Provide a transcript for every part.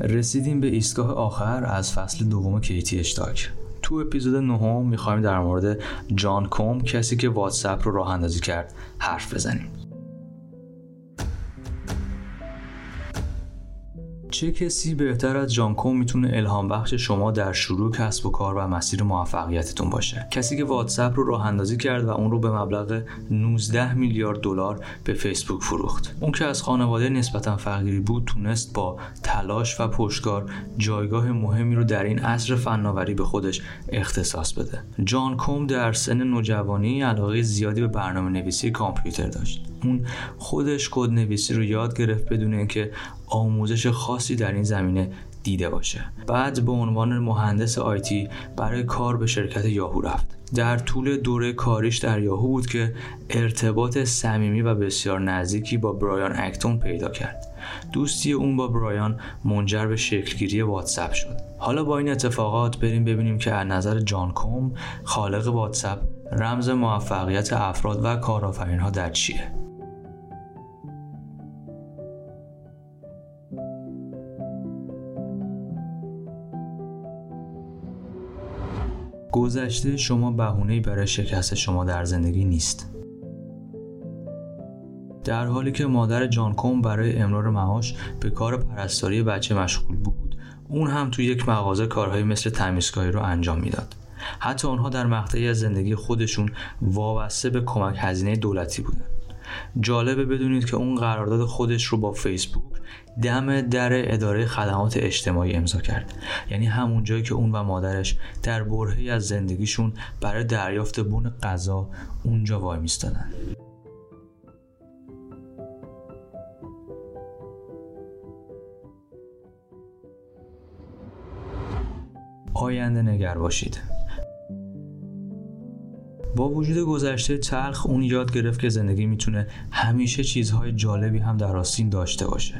رسیدیم به ایستگاه آخر از فصل دوم کیتی اشتاک تو اپیزود نهم می‌خوایم در مورد جان کوم کسی که واتساپ رو راه اندازی کرد حرف بزنیم. چه کسی بهتر از جان کوم می‌تونه الهام بخش شما در شروع کسب و کار و مسیر موفقیتتون باشه؟ کسی که واتساپ رو راه اندازی کرد و اون رو به مبلغ 19 میلیارد دلار به فیسبوک فروخت. اون که از خانواده نسبتا فقیری بود تونست با تلاش و پشتکار جایگاه مهمی رو در این عصر فناوری به خودش اختصاص بده. جان کوم در سن نوجوانی علاقه زیادی به برنامه نویسی کامپیوتر داشت. اون خودش کد نویسی رو یاد گرفت بدون اینکه آموزش خاصی در این زمینه دیده باشه. بعد به عنوان مهندس آیتی برای کار به شرکت یاهو رفت. در طول دوره کاریش در یاهو بود که ارتباط صمیمی و بسیار نزدیکی با برایان اکتون پیدا کرد. دوستی اون با برایان منجر به شکلگیری واتساپ شد. حالا با این اتفاقات بریم ببینیم که از نظر جان کوم خالق واتساپ رمز موفقیت افراد و کارآفرین ها در چیه. گذشته شما بهونه‌ای برای شکست شما در زندگی نیست. در حالی که مادر جان کوم برای امرار معاش به کار پرستاری بچه مشغول بود، اون هم تو یک مغازه کارهایی مثل تمیزکاری رو انجام می‌داد. حتی آنها در مقطعی از زندگی خودشون وابسته به کمک هزینه دولتی بودن. جالبه بدونید که اون قرارداد خودش رو با فیسبوک دم در اداره خدمات اجتماعی امضا کرد. یعنی همون جایی که اون و مادرش در برهی از زندگیشون برای دریافت بون غذا اونجا وای میستادن. آینده نگر باشید با وجود گذشته تلخ اون یاد گرفت که زندگی می‌تونه همیشه چیزهای جالبی هم در آستین داشته باشه.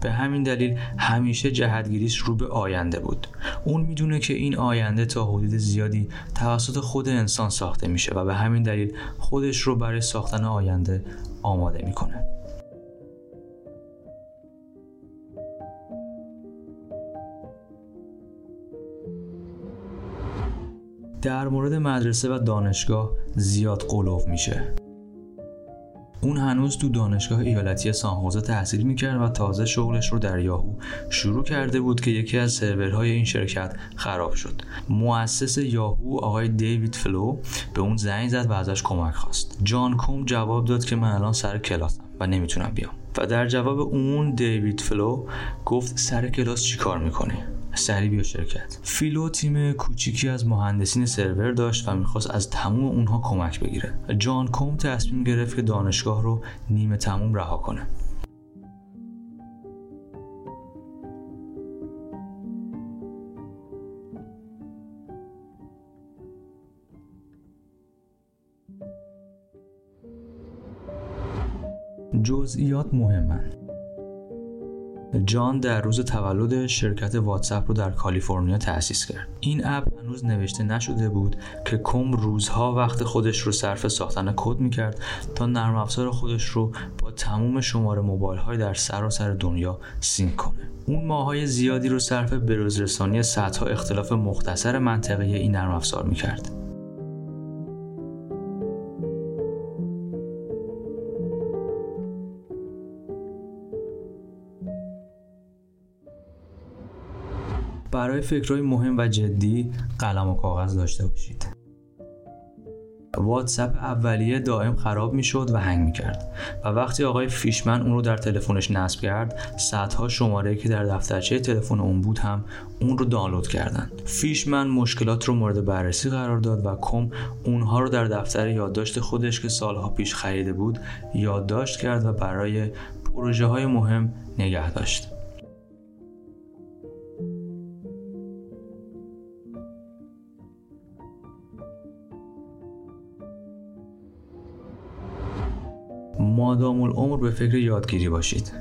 به همین دلیل همیشه جهتگیریش رو به آینده بود. اون می‌دونه که این آینده تا حدود زیادی توسط خود انسان ساخته میشه و به همین دلیل خودش رو برای ساختن آینده آماده می‌کنه. در مورد مدرسه و دانشگاه زیاد قلوف میشه. اون هنوز تو دانشگاه ایالتی سانحوزه تحصیل می‌کرد و تازه شغلش رو در یاهو شروع کرده بود که یکی از سرورهای این شرکت خراب شد. مؤسس یاهو آقای دیوید فیلو به اون زنگ زد و ازش کمک خواست. جان کوم جواب داد که من الان سر کلاسم و نمی‌تونم بیام. و در جواب اون دیوید فیلو گفت سر کلاس چیکار می‌کنی؟ سریع بیا شرکت. فیلو تیم کوچیکی از مهندسین سرور داشت و می‌خواست از تموم اونها کمک بگیره. جان کوم تصمیم گرفت که دانشگاه رو نیمه تموم رها کنه. جزئیات مهمن. جان در روز تولدش شرکت واتساپ رو در کالیفرنیا تأسیس کرد. این اپ هنوز نوشته نشده بود که کوم روزها وقت خودش رو صرف ساختن کد می‌کرد تا نرم افزار خودش رو با تموم شماره موبایل های در سراسر دنیا sync کنه. اون ماهای زیادی رو صرف بروزرسانی صدها اختلاف مختصر منطقه این نرم افزار می‌کرد. برای فکرهای مهم و جدی قلم و کاغذ داشته باشید. واتساپ اولیه دائم خراب می‌شد و هنگ می‌کرد و وقتی آقای فیشمن اون رو در تلفنش نصب کرد صدها شماره که در دفترچه تلفن اون بود هم اون رو دانلود کردن. فیشمن مشکلات رو مورد بررسی قرار داد و کم اونها رو در دفتر یادداشت خودش که سالها پیش خریده بود یادداشت کرد و برای پروژه های مهم نگه داشت. مادام العمر به فکر یادگیری باشید.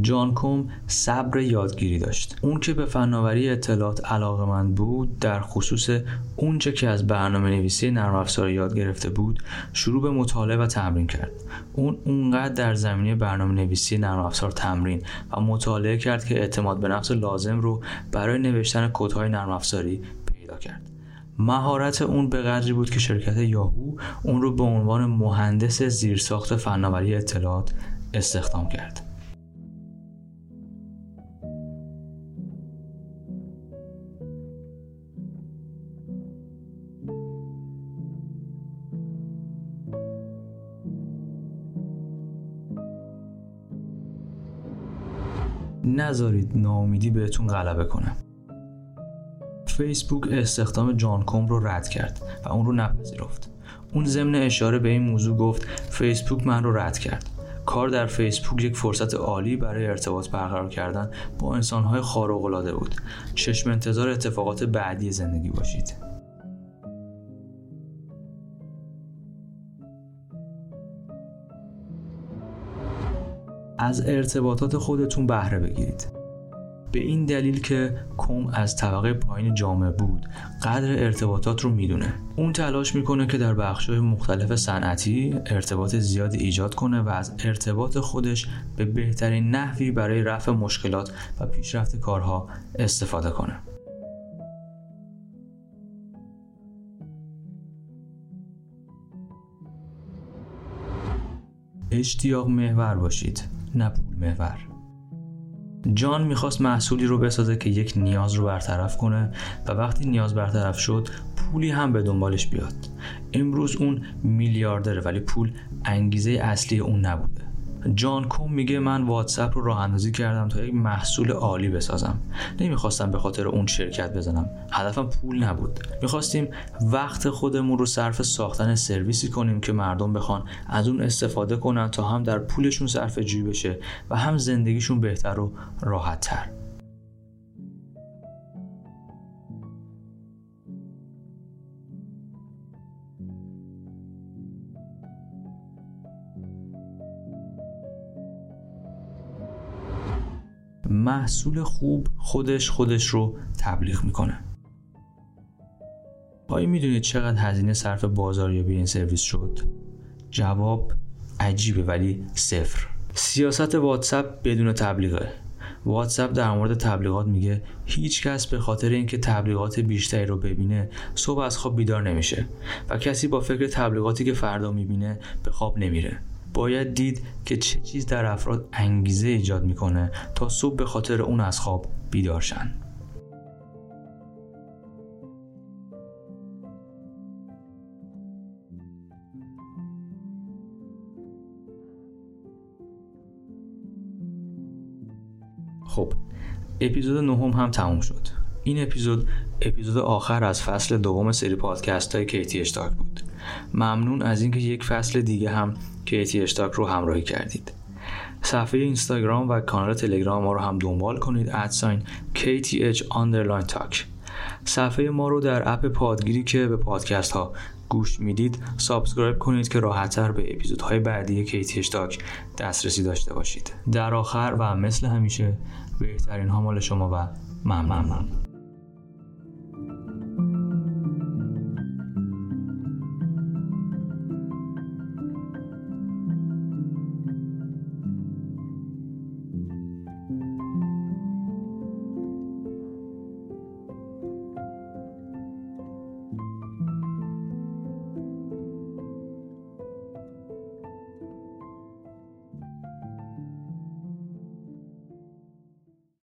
جان کوم صبر یادگیری داشت. اون که به فناوری اطلاعات علاقمند بود در خصوص اونچه که از برنامه نویسی نرم افزار یاد گرفته بود شروع به مطالعه و تمرین کرد. اون اونقدر در زمینه برنامه نویسی نرم افزار تمرین و مطالعه کرد که اعتماد به نفس لازم رو برای نوشتن کدهای نرم افزاری پیدا کرد. مهارت اون به قدری بود که شرکت یاهو اون رو به عنوان مهندس زیرساخت فناوری اطلاعات استخدام کرد. نذارید ناامیدی بهتون غلبه کنه. فیسبوک استخدام جان کوم رو رد کرد و اون رو نپذیرفت. اون ضمن اشاره به این موضوع گفت فیسبوک من رو رد کرد. کار در فیسبوک یک فرصت عالی برای ارتباط برقرار کردن با انسانهای خارق‌العاده بود. چشم انتظار اتفاقات بعدی زندگی باشید. از ارتباطات خودتون بهره بگیرید. به این دلیل که کوم از طبقه پایین جامعه بود قدر ارتباطات رو می‌دونه. اون تلاش می‌کنه که در بخشهای مختلف صنعتی ارتباط زیادی ایجاد کنه و از ارتباط خودش به بهترین نحوی برای رفع مشکلات و پیشرفت کارها استفاده کنه. اشتیاق محور باشید نه پول محور. جان می‌خواست محصولی رو بسازه که یک نیاز رو برطرف کنه و وقتی نیاز برطرف شد پولی هم به دنبالش بیاد. امروز اون میلیاردره ولی پول انگیزه اصلی اون نبوده. جان کوم میگه من واتساپ رو راه اندازی کردم تا یک محصول عالی بسازم. نمی‌خواستم به خاطر اون شرکت بزنم. هدفم پول نبود. می‌خواستیم وقت خودمون رو صرف ساختن سرویسی کنیم که مردم بخوان از اون استفاده کنن تا هم در پولشون صرف جی بشه و هم زندگیشون بهتر و راحت تر محصول خوب خودش خودش رو تبلیغ می‌کنه. آیا می‌دونید چقدر هزینه صرف بازاریابی این سرویس شد؟ جواب عجیبه ولی صفر. سیاست واتساپ بدون تبلیغه. واتساپ در مورد تبلیغات میگه هیچ کس به خاطر اینکه تبلیغات بیشتری رو ببینه صبح از خواب بیدار نمیشه و کسی با فکر تبلیغاتی که فردا می‌بینه به خواب نمیره. باید دید که چه چیز در افراد انگیزه ایجاد می‌کنه تا صبح به خاطر اون از خواب بیدار شن. خب اپیزود نهم هم تموم شد. این اپیزود اپیزود آخر از فصل دوم سری پادکست های KTH Talk بود. ممنون از اینکه یک فصل دیگه هم KTH Talk رو همراهی کردید. صفحه اینستاگرام و کانال تلگرام ما رو هم دنبال کنید at sign KTH underline talk. صفحه ما رو در اپ پادگیری که به پادکست ها گوش می‌دید subscribe کنید که راحتتر به اپیزودهای بعدی KTH Talk دسترسی داشته باشید. در آخر و مثل همیشه بهترین ها مال شما و ممنون.